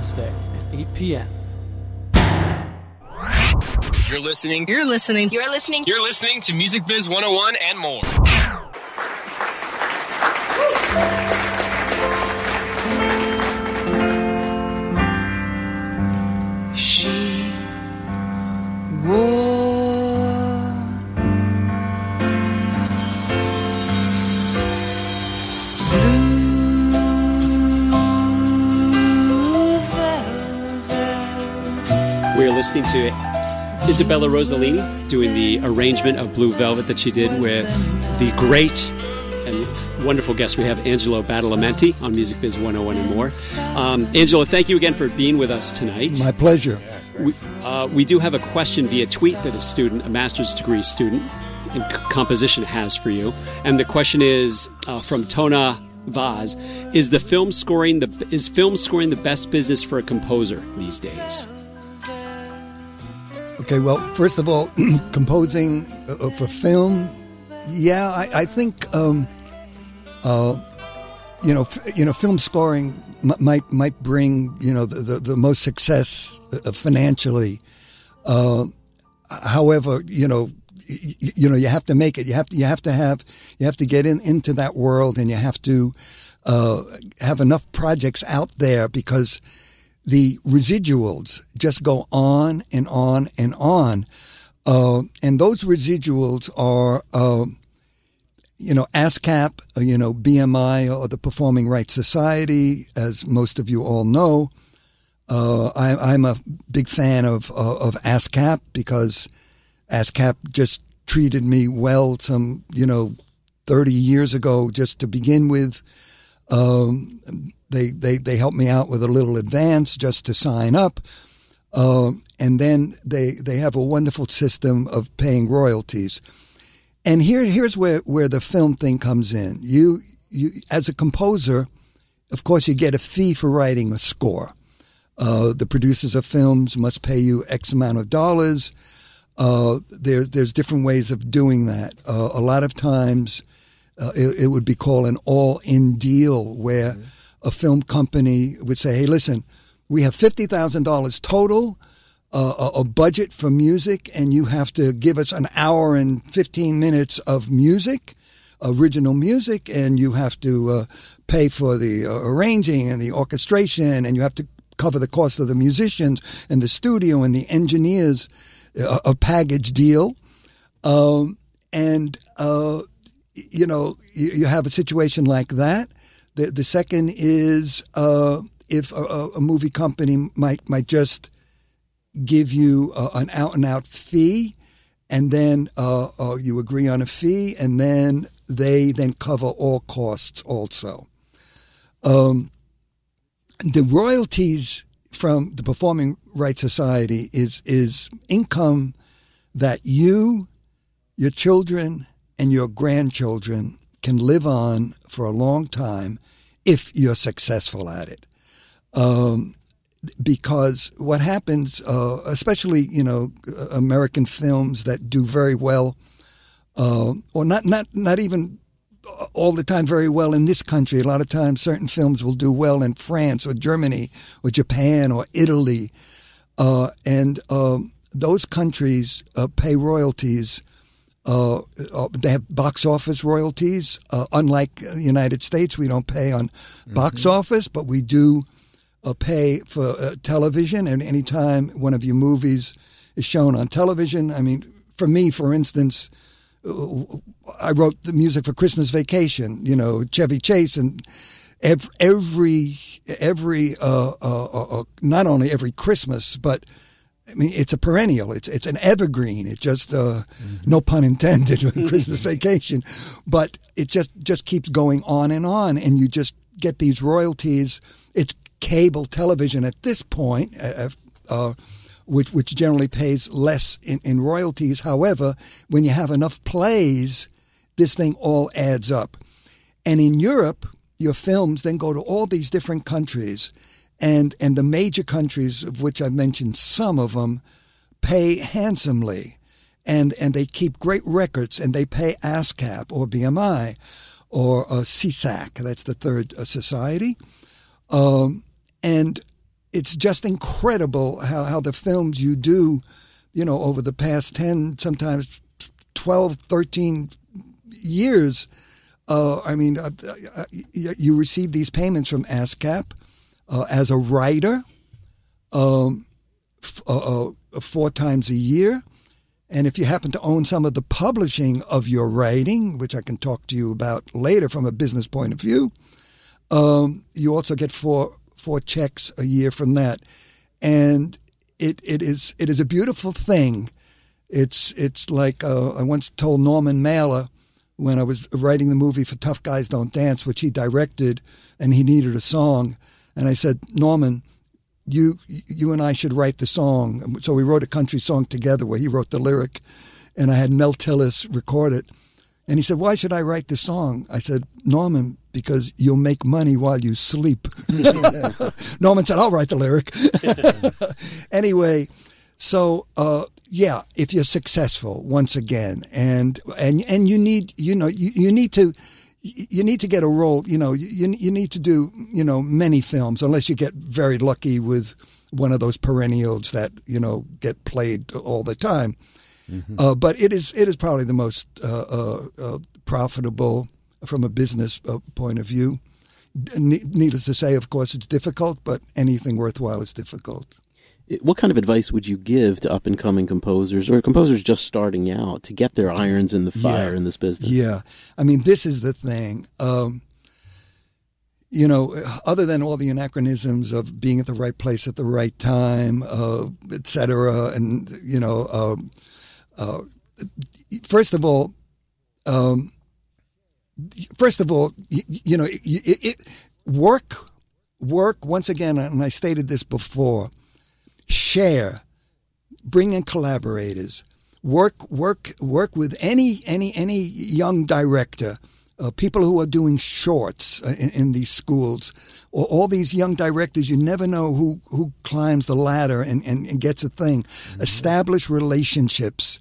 Wednesday at 8 p.m. You're listening. You're listening. You're listening. You're listening to Music Biz 101 and more. Listening to Isabella Rossellini doing the arrangement of Blue Velvet that she did with the great and wonderful guest we have, Angelo Badalamenti on Music Biz 101 and more. Um, Angelo, thank you again for being with us tonight. My pleasure. We, uh, we do have a question via tweet that a student, a master's degree student in composition, has for you. And the question is uh, from Tona Vaz: Is the film scoring the is film scoring the best business for a composer these days? Okay, well, first of all, composing uh, for film, yeah, I, I think, um, uh, you know, f- you know, film scoring m- might might bring you know the the, the most success uh, financially. Uh, however, you know, y- you know, you have to make it. You have to you have to have you have to get in into that world, and you have to uh, have enough projects out there because the residuals just go on and on and on. Uh, and those residuals are, uh, you know, ASCAP, uh, you know, BMI, or the Performing Rights Society, as most of you all know. Uh, I, I'm a big fan of uh, of ASCAP because ASCAP just treated me well some, you know, 30 years ago just to begin with. Um, they, they, they helped me out with a little advance just to sign up. Um, and then they, they have a wonderful system of paying royalties. And here, here's where, where the film thing comes in. You, you, as a composer, of course, you get a fee for writing a score. Uh, the producers of films must pay you X amount of dollars. Uh, there, there's different ways of doing that. Uh, a lot of times, uh, it, it would be called an all-in deal, where a film company would say, "Hey, listen, we have fifty thousand dollars total, uh, a, a budget for music, and you have to give us an hour and fifteen minutes of music." original music and you have to uh, pay for the uh, arranging and the orchestration and you have to cover the cost of the musicians and the studio and the engineers a, a package deal um, and uh, you know you have a situation like that the, the second is uh, if a, a movie company might might just give you uh, an out and out fee and then uh, uh, you agree on a fee, and then they then cover all costs also. Um, the royalties from the Performing Rights Society is is income that you, your children, and your grandchildren can live on for a long time if you're successful at it. Um, because what happens, uh, especially you know, American films that do very well, uh, or not not not even all the time very well in this country. A lot of times, certain films will do well in France or Germany or Japan or Italy, uh, and um, those countries uh, pay royalties. Uh, uh, they have box office royalties. Uh, unlike the United States, we don't pay on box office, but we do uh, pay for uh, television. And anytime one of your movies is shown on television, I mean, for me, for instance, uh, I wrote the music for Christmas Vacation. You know, Chevy Chase, and every every, every uh, uh, uh, uh, not only every Christmas, but I mean, it's a perennial. It's it's an evergreen. It just uh, no pun intended, Christmas vacation, but it just just keeps going on and on, and you just get these royalties. It's cable television at this point, uh, uh, which which generally pays less in, in royalties. However, when you have enough plays, this thing all adds up. And in Europe, your films then go to all these different countries, and and the major countries of which I've mentioned some of them pay handsomely, and and they keep great records, and they pay ASCAP or BMI or uh, SESAC. That's the third uh, society, um, and it's just incredible how how the films you do, you know, over the past ten, sometimes 12, 13 years. Uh, I mean, uh, you receive these payments from ASCAP uh, as a writer um, f- uh, uh, four times a year. And if you happen to own some of the publishing of your writing, which I can talk to you about later from a business point of view, um, you also get four four checks a year from that. And it, it is it is a beautiful thing. It's it's like uh, I once told Norman Mailer when I was writing the movie for Tough Guys Don't Dance, which he directed, and he needed a song, and I said, Norman, you you and I should write the song. So we wrote a country song together where he wrote the lyric, and I had Mel Tillis record it. And he said, "Why should I write the song?" I said, "Norman, because you'll make money while you sleep." Norman said, "I'll write the lyric." anyway, so uh, yeah, if you're successful once again, and and and you need you know you, you need to you need to get a role. You know, you you need to do you know many films unless you get very lucky with one of those perennials that you know get played all the time. Uh, but it is it is probably the most uh, uh, uh, profitable from a business uh, point of view. Ne- Needless to say, of course, it's difficult, but anything worthwhile is difficult. What kind of advice would you give to up and coming composers or composers just starting out to get their irons in the fire Yeah. in this business? Yeah, I mean, this is the thing. Um, you know, other than all the anachronisms of being at the right place at the right time, uh, et cetera, and you know, um, uh, first of all, um, first of all, you, you know, it, it, it, work, work once again, and I stated this before. Share, bring in collaborators, work, work, work with any any any young director. Uh, people who are doing shorts uh, in, in these schools, or all these young directors, you never know who, who climbs the ladder and, and, and gets a thing. Establish relationships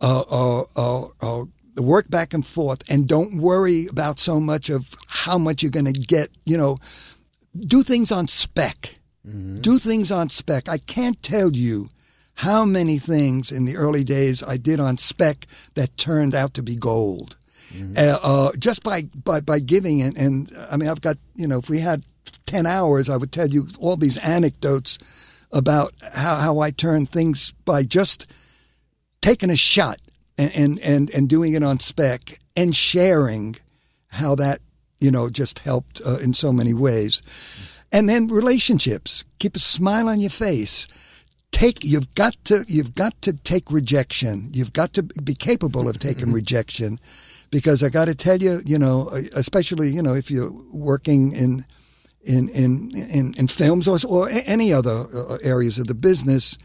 uh, uh, uh, uh, work back and forth, and don't worry about so much of how much you're going to get. You know, do things on spec. Do things on spec. I can't tell you how many things in the early days I did on spec that turned out to be gold. Uh, uh, just by, by, by giving and, and I mean, I've got, you know, if we had 10 hours, I would tell you all these anecdotes about how, how I turned things by just taking a shot and, and, and, and doing it on spec and sharing how that, you know, just helped uh, in so many ways. And then relationships. Keep a smile on your face. Take you've got to you've got to take rejection. You've got to be capable of taking rejection because I got to tell you, you know, especially, you know, if you're working in in in in, in films or, or any other uh, areas of the business,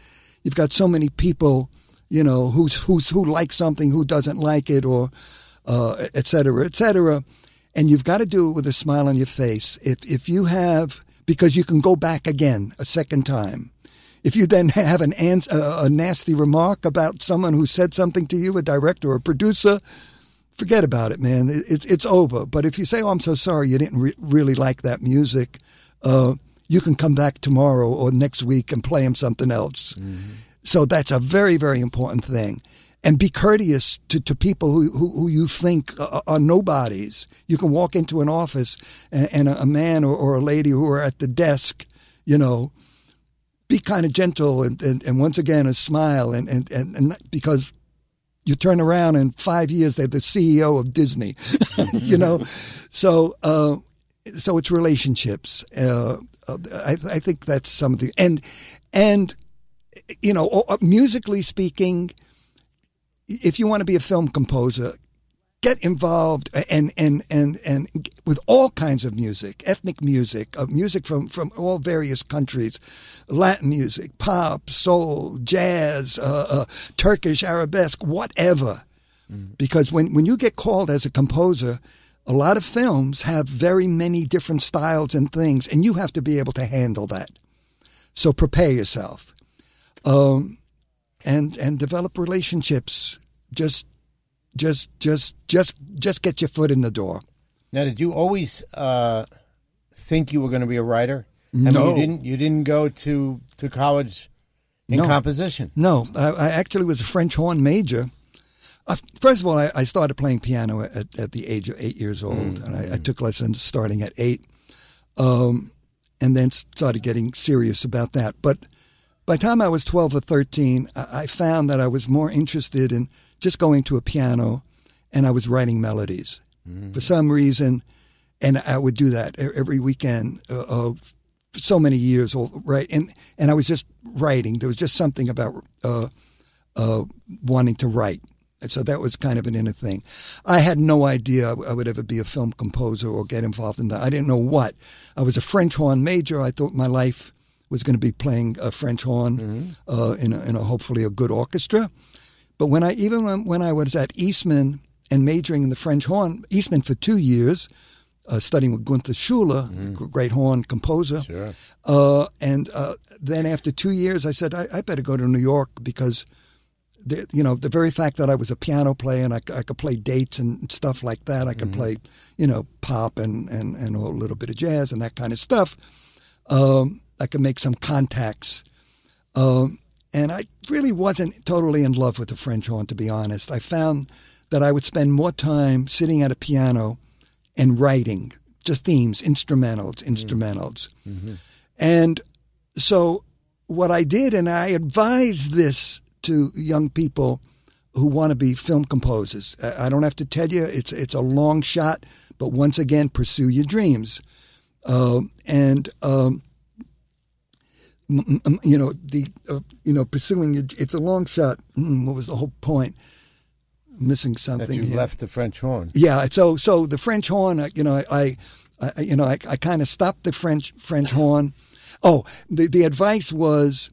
you've got so many people, you know, who's who's who likes something, who doesn't like it, or uh, et cetera, et cetera, and you've got to do it with a smile on your face. If if you have, because you can go back again a second time. If you then have an ans- a, nasty remark about someone who said something to you, a director or a producer, forget about it, man. It, it's it's over. But if you say, "Oh, I'm so sorry, you didn't re- really like that music," uh, you can come back tomorrow or next week and play him something else. So that's a very very important thing. And be courteous to, to people who, who, who you think are, are nobodies. You can walk into an office and, and a, a man or, or a lady who are at the desk, you know, be kind of gentle and, and, and once again a smile and, and, and, and because you turn around in five years they're the CEO of Disney, you know. So uh, so it's relationships. Uh, uh, I, I think that's some of the and and you know uh, musically speaking, if you want to be a film composer, get involved and and and and with all kinds of music, ethnic music, uh, music from from all various countries, Latin music, pop, soul, jazz, uh, uh, Turkish arabesque, whatever. Because when when you get called as a composer, a lot of films have very many different styles and things, and you have to be able to handle that. So prepare yourself, um, and and develop relationships. Just just just just just get your foot in the door. Now, did you always uh, think you were going to be a writer? I mean, No. you didn't. You didn't go to to college in No. composition. No, I, I actually was a French horn major. First of all, I, I started playing piano at, at the age of eight years old, and I, I took lessons starting at eight, um, and then started getting serious about that. But by the time I was 12 or 13, I, found that I was more interested in just going to a piano and I was writing melodies. For some reason, and I would do that every weekend uh, uh, for so many years, right? And and I was just writing. There was just something about uh, uh, wanting to write. And so that was kind of an inner thing. I had no idea I would ever be a film composer or get involved in that. I didn't know what. I was a French horn major. I thought my life was going to be playing a French horn uh, in, a, in a hopefully a good orchestra. But when I even when, when I was at Eastman and majoring in the French horn, Eastman for two years, uh, studying with Gunther Schuller, the great horn composer. Sure. Uh, and uh, then after two years, I said I, I better go to New York because, the, you know, the very fact that I was a piano player and I could play dates and stuff like that, I could play, you know, pop and, and, and a little bit of jazz and that kind of stuff. Um, I could make some contacts. Um, and I really wasn't totally in love with the French horn, to be honest. I found that I would spend more time sitting at a piano and writing just themes, instrumentals, instrumentals. And so what I did, and I advise this to young people who want to be film composers. I don't have to tell you it's it's a long shot, but once again, pursue your dreams. Um, and um, you know the uh, you know pursuing your, it's a long shot. Mm, what was the whole point? Missing something. That you left the French horn. Yeah, so so the French horn, uh, you know, I, I you know, I, I kind of stopped the French French horn. Oh, the the advice was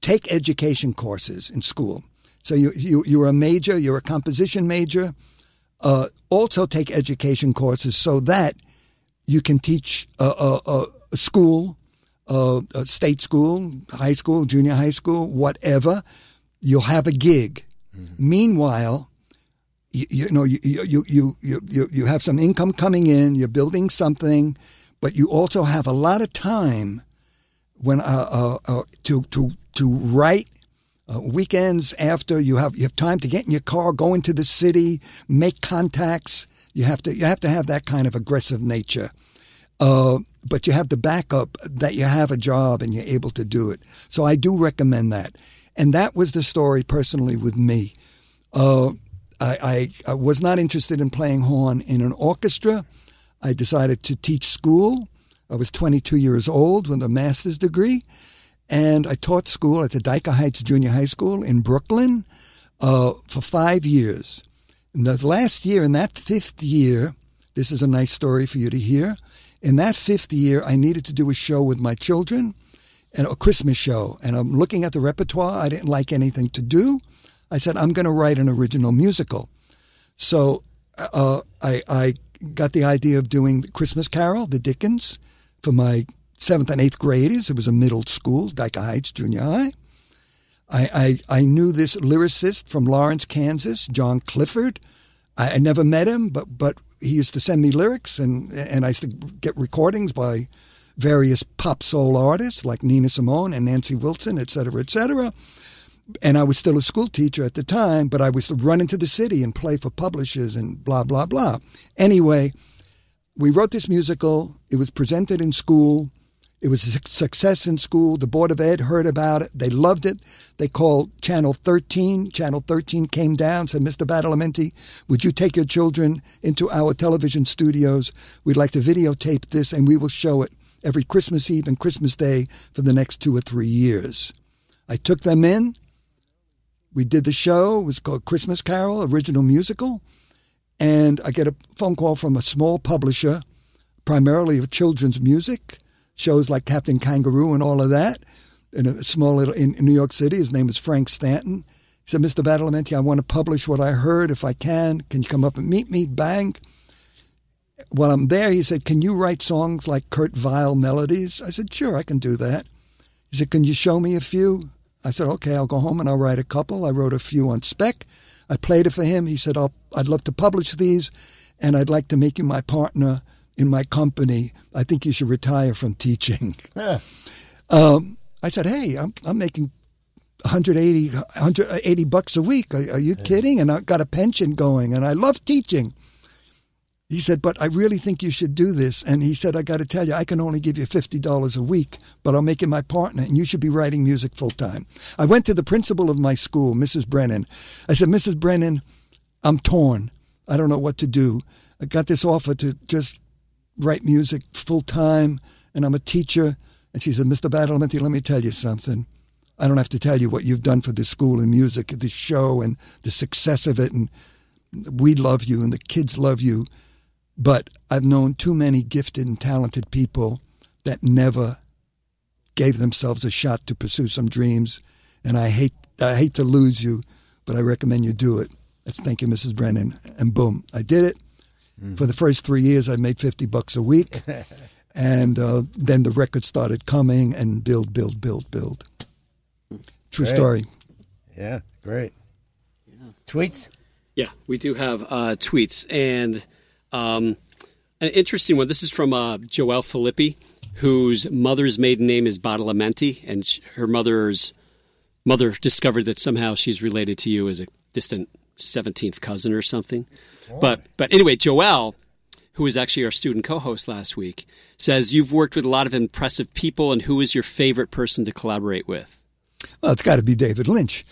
take education courses in school. So you you you're a major, you're a composition major. Uh, also take education courses so that you can teach a, a- a school, a, a state school, high school, junior high school, whatever. You'll have a gig. Meanwhile, you, you know you, you you you you you have some income coming in. You're building something, but you also have a lot of time when uh, uh, uh, to to to write. Uh, weekends after you have you have time to get in your car, go into the city, make contacts. You have to you have to have that kind of aggressive nature. Uh, but you have the backup that you have a job and you're able to do it. So I do recommend that. And that was the story personally with me. Uh, I, I, I was not interested in playing horn in an orchestra. I decided to teach school. I was 22 years old with a master's degree, and I taught school at the Dyker Heights Junior High School in Brooklyn uh, for five years. In the last year, in that fifth year, this is a nice story for you to hear. In that fifth year, I needed to do a show with my children, and a Christmas show. And I'm looking at the repertoire. I didn't like anything to do. I said, I'm going to write an original musical. So uh, I, I got the idea of doing the Christmas Carol, the Dickens, for my seventh and eighth graders. It was a middle school, Dyker Heights Junior High. I, I, I knew this lyricist from Lawrence, Kansas, John Clifford. I, I never met him, but, but he used to send me lyrics, and, and I used to get recordings by various pop soul artists like Nina Simone and Nancy Wilson, et cetera, et cetera. And I was still a school teacher at the time, but I was to run into the city and play for publishers and blah, blah, blah. Anyway, we wrote this musical. It was presented in school. It was a success in school. The Board of Ed heard about it. They loved it. They called Channel 13. Channel 13 came down, said, Mr. Badalamenti, would you take your children into our television studios? We'd like to videotape this and we will show it every Christmas Eve and Christmas Day for the next two or three years. I took them in. We did the show. It was called Christmas Carol, original musical. And I get a phone call from a small publisher, primarily of children's music, shows like Captain Kangaroo and all of that, in a small little in, New York City. His name is Frank Stanton. He said, Mr. Badalamenti, I want to publish what I heard if I can. Can you come up and meet me? Bang. While I'm there, he said, Can you write songs like Kurt Weill melodies? I said, Sure, I can do that. He said, Can you show me a few? I said, Okay, I'll go home and I'll write a couple. I wrote a few on spec. I played it for him. He said, I'll, I'd love to publish these and I'd like to make you my partner in my company. I think you should retire from teaching. Um, I said, Hey, I'm, I'm making 180, 180 bucks a week. Are, are you kidding? And I got a pension going and I love teaching. He said, but I really think you should do this. And he said, I got to tell you, I can only give you $50 a week, but I'll make you my partner and you should be writing music full time. I went to the principal of my school, Mrs. Brennan. I said, Mrs. Brennan, I'm torn. I don't know what to do. I got this offer to just write music full time and I'm a teacher. And she said, Mr. Badalamenti, let me tell you something. I don't have to tell you what you've done for this school and music, this show and the success of it. And we love you and the kids love you. But I've known too many gifted and talented people that never gave themselves a shot to pursue some dreams. And I hate I hate to lose you, but I recommend you do it. That's thank you, Mrs. Brennan. And boom, I did it. For the first three years, I made fifty bucks a week, and uh, then the record started coming and build, build, build, build. True Great. story. Yeah, great. Yeah. Tweets? Yeah, we do have uh, tweets and um, an interesting one. This is from uh, Joelle Filippi, whose mother's maiden name is Badalamenti, and sh- her mother's mother discovered that somehow she's related to you as a distant seventeenth cousin or something. But but anyway, Joel, who was actually our student co-host last week, says you've worked with a lot of impressive people, and who is your favorite person to collaborate with? Well, it's got to be David Lynch.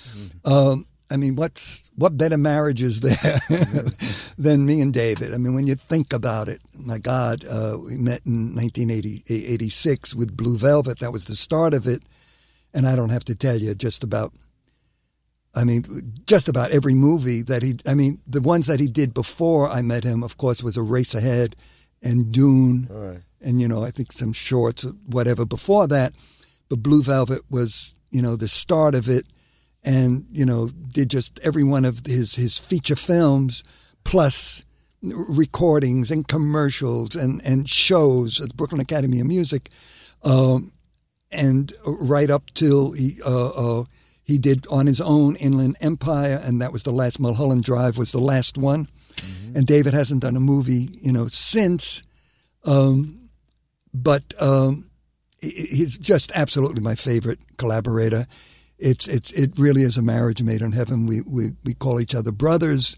Um, I mean, what's what better marriage is there than me and David? I mean, when you think about it, my God, uh, we met in 1986 with Blue Velvet. That was the start of it, and I don't have to tell you just about. I mean, just about every movie that he. I mean, the ones that he did before I met him, of course, was Eraserhead and Dune, and you know, I think some shorts, whatever before that. But Blue Velvet was, you know, the start of it and you know did just every one of his his feature films plus recordings and commercials and and shows at the Brooklyn Academy of Music, um, and right up till he uh, uh, he did on his own Inland Empire, and that was the last. Mulholland Drive was the last one, and David hasn't done a movie you know since, um, but. Um, he's just absolutely my favorite collaborator. It's it's it really is a marriage made in heaven. We we we call each other brothers,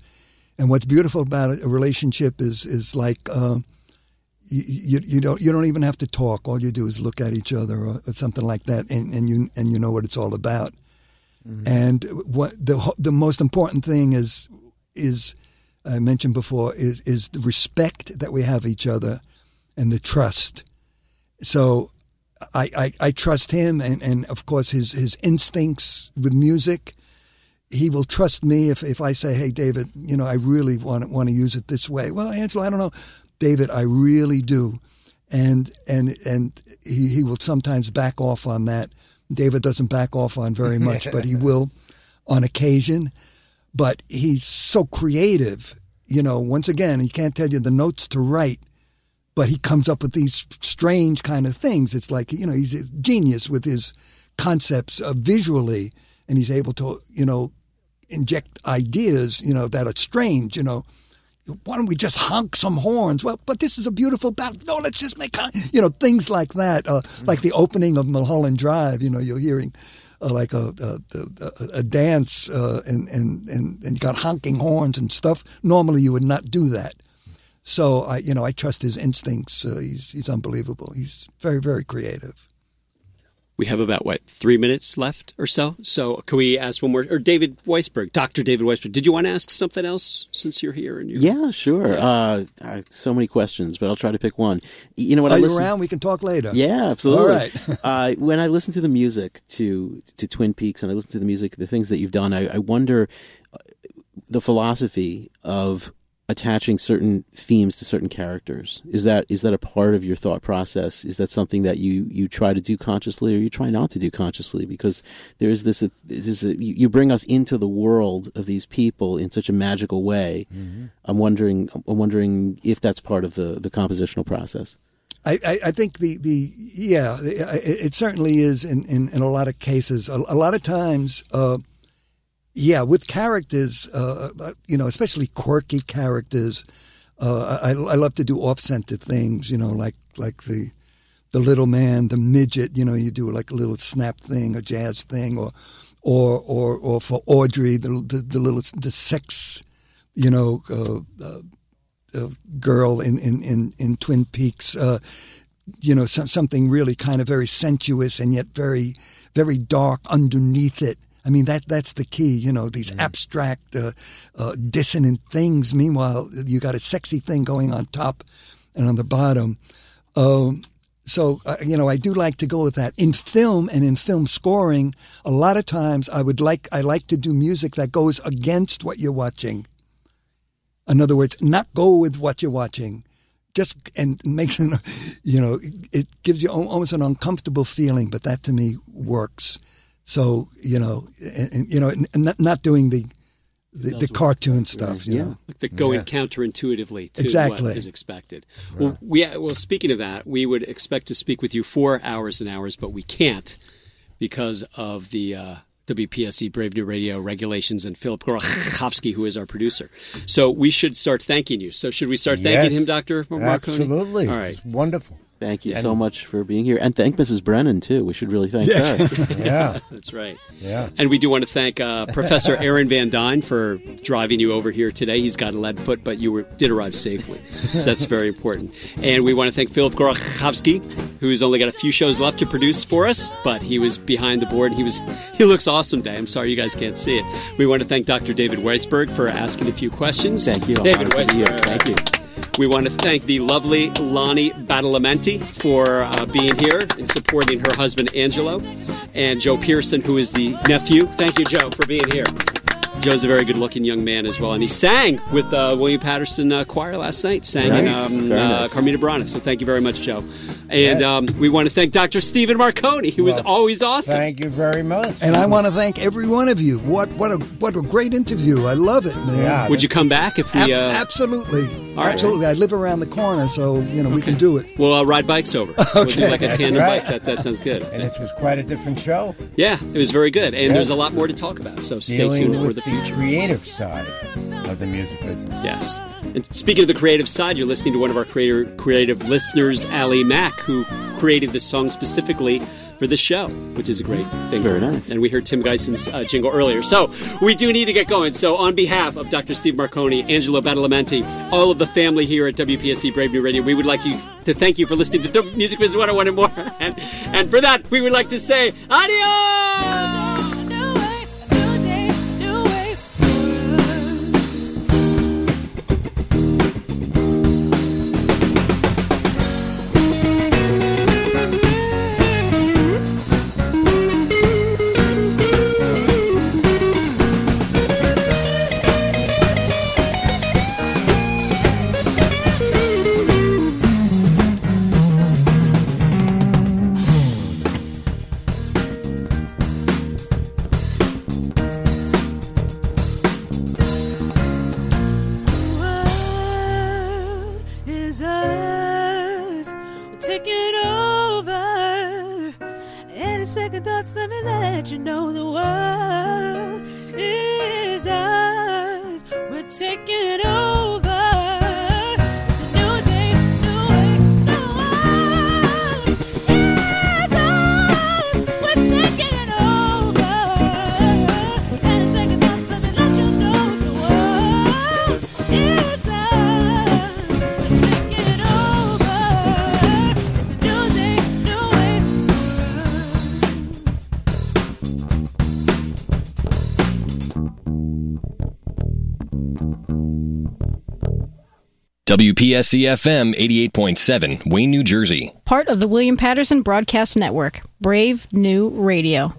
and what's beautiful about a relationship is is like uh, you, you you don't you don't even have to talk. All you do is look at each other or, or something like that, and, and you and you know what it's all about. Mm-hmm. And what the the most important thing is is I mentioned before is is the respect that we have each other and the trust. So I, I, I trust him and, and of course his, his instincts with music. He will trust me if, if I say, Hey David, you know, I really want want to use it this way. Well, Angelo, I don't know. David, I really do. And and and he, he will sometimes back off on that. David doesn't back off on very much, but he will on occasion. But he's so creative. You know, once again, he can't tell you the notes to write but he comes up with these strange kind of things. It's like you know he's a genius with his concepts uh, visually, and he's able to you know inject ideas you know that are strange. You know, why don't we just honk some horns? Well, but this is a beautiful battle. No, let's just make con-" you know things like that. Uh, Like the opening of Mulholland Drive. You know, you're hearing. Uh, like a a, a, a dance uh, and, and and and got honking horns and stuff. Normally, you would not do that. So I, you know, I trust his instincts. Uh, he's he's unbelievable. He's very very creative. We have about what three minutes left or so. So can we ask one more? Or David Weisberg, Doctor David Weisberg, did you want to ask something else since you're here? And you're, Yeah, sure. Uh, I have so many questions, but I'll try to pick one. You know what? Are I you listen- around? We can talk later. Yeah, absolutely. All right. uh, when I listen to the music to to Twin Peaks, and I listen to the music, the things that you've done, I, I wonder uh, the philosophy of attaching certain themes to certain characters. Is that is that a part of your thought process? Is that something that you you try to do consciously, or you try not to do consciously? Because there is this, this is a, you you bring us into the world of these people in such a magical way. I'm wondering, I'm wondering if that's part of the the compositional process. I, I, I think the, the yeah it, it certainly is in, in, in a lot of cases a, a lot of times uh, yeah with characters uh, you know especially quirky characters uh, I, I love to do off-center things you know like like the the little man the midget you know you do like a little snap thing a jazz thing or or or, or for Audrey the, the the little the sex you know uh, uh, uh, girl in, in, in, in Twin Peaks, uh, you know, some, something really kind of very sensuous and yet very, very dark underneath it. I mean, that that's the key, you know, these abstract, uh, uh, dissonant things. Meanwhile, you got a sexy thing going on top and on the bottom. Um, so, uh, you know, I do like to go with that. In film and in film scoring, a lot of times I would like, I like to do music that goes against what you're watching. In other words, not go with what you're watching, just and makes it, you know, it gives you almost an uncomfortable feeling. But that to me works. So you know, and, and, you know, and not, not doing the the, the cartoon stuff. You know, Like the going counterintuitively to Exactly. what is expected. Well, we well speaking of that, we would expect to speak with you for hours and hours, but we can't because of the uh, WPSC E Brave New Radio regulations and Philip Gorokhovsky, who is our producer. So we should start thanking you. So should we start thanking Yes, him, Doctor Marcone? Absolutely. All right. It's wonderful. Thank you so much for being here, and thank Mrs. Brennan too. We should really thank her. Yeah. That's right. Yeah. And we do want to thank uh, Professor Aaron Van Duyne for driving you over here today. He's got a lead foot, but you were, did arrive safely. So that's very important. And we want to thank Philip Gorokhovsky, who's only got a few shows left to produce for us, but he was behind the board. He was he looks awesome today. I'm sorry you guys can't see it. We want to thank Dr. David Weisberg for asking a few questions. Thank you. David Honored to be. Weisberg. Thank you. We want to thank the lovely Lonnie Badalamenti for uh, being here and supporting her husband Angelo, and Joe Pearson, who is the nephew. Thank you, Joe, for being here. Joe's a very good-looking young man as well, and he sang with uh, William Paterson uh, Choir last night. Sang Nice. in um, uh, nice. Carmina Burana. So thank you very much, Joe. And um, we want to thank Dr. Stephen Marcone, who was always awesome. Thank you very much. and I want to thank every one of you. What what a what a great interview! I love it, man. Yeah. Would you come back if we? Ab- Uh, absolutely, All right. absolutely. I live around the corner, so you know we can do it. we'll uh, ride bikes over. We'll do like a tandem right. bike. That, that sounds good. And this was quite a different show. Yeah, it was very good, and Yes. there's a lot more to talk about. So stay dealing tuned for with the future. creative side of the music business. Yes. And speaking of the creative side, you're listening to one of our creator, creative listeners, Ali Mack, who created this song specifically for this show, which is a great thing. very nice. And we heard Tim Geison's uh, jingle earlier. So we do need to get going. So on behalf of Dr. Steve Marcone, Angelo Badalamenti, all of the family here at WPSC Brave New Radio, we would like you to thank you for listening to W- Music Biz 101 and more. And, and for that, we would like to say adios! WPSC FM 88.7, Wayne, New Jersey. Part of the William Paterson Broadcast Network. Brave New Radio.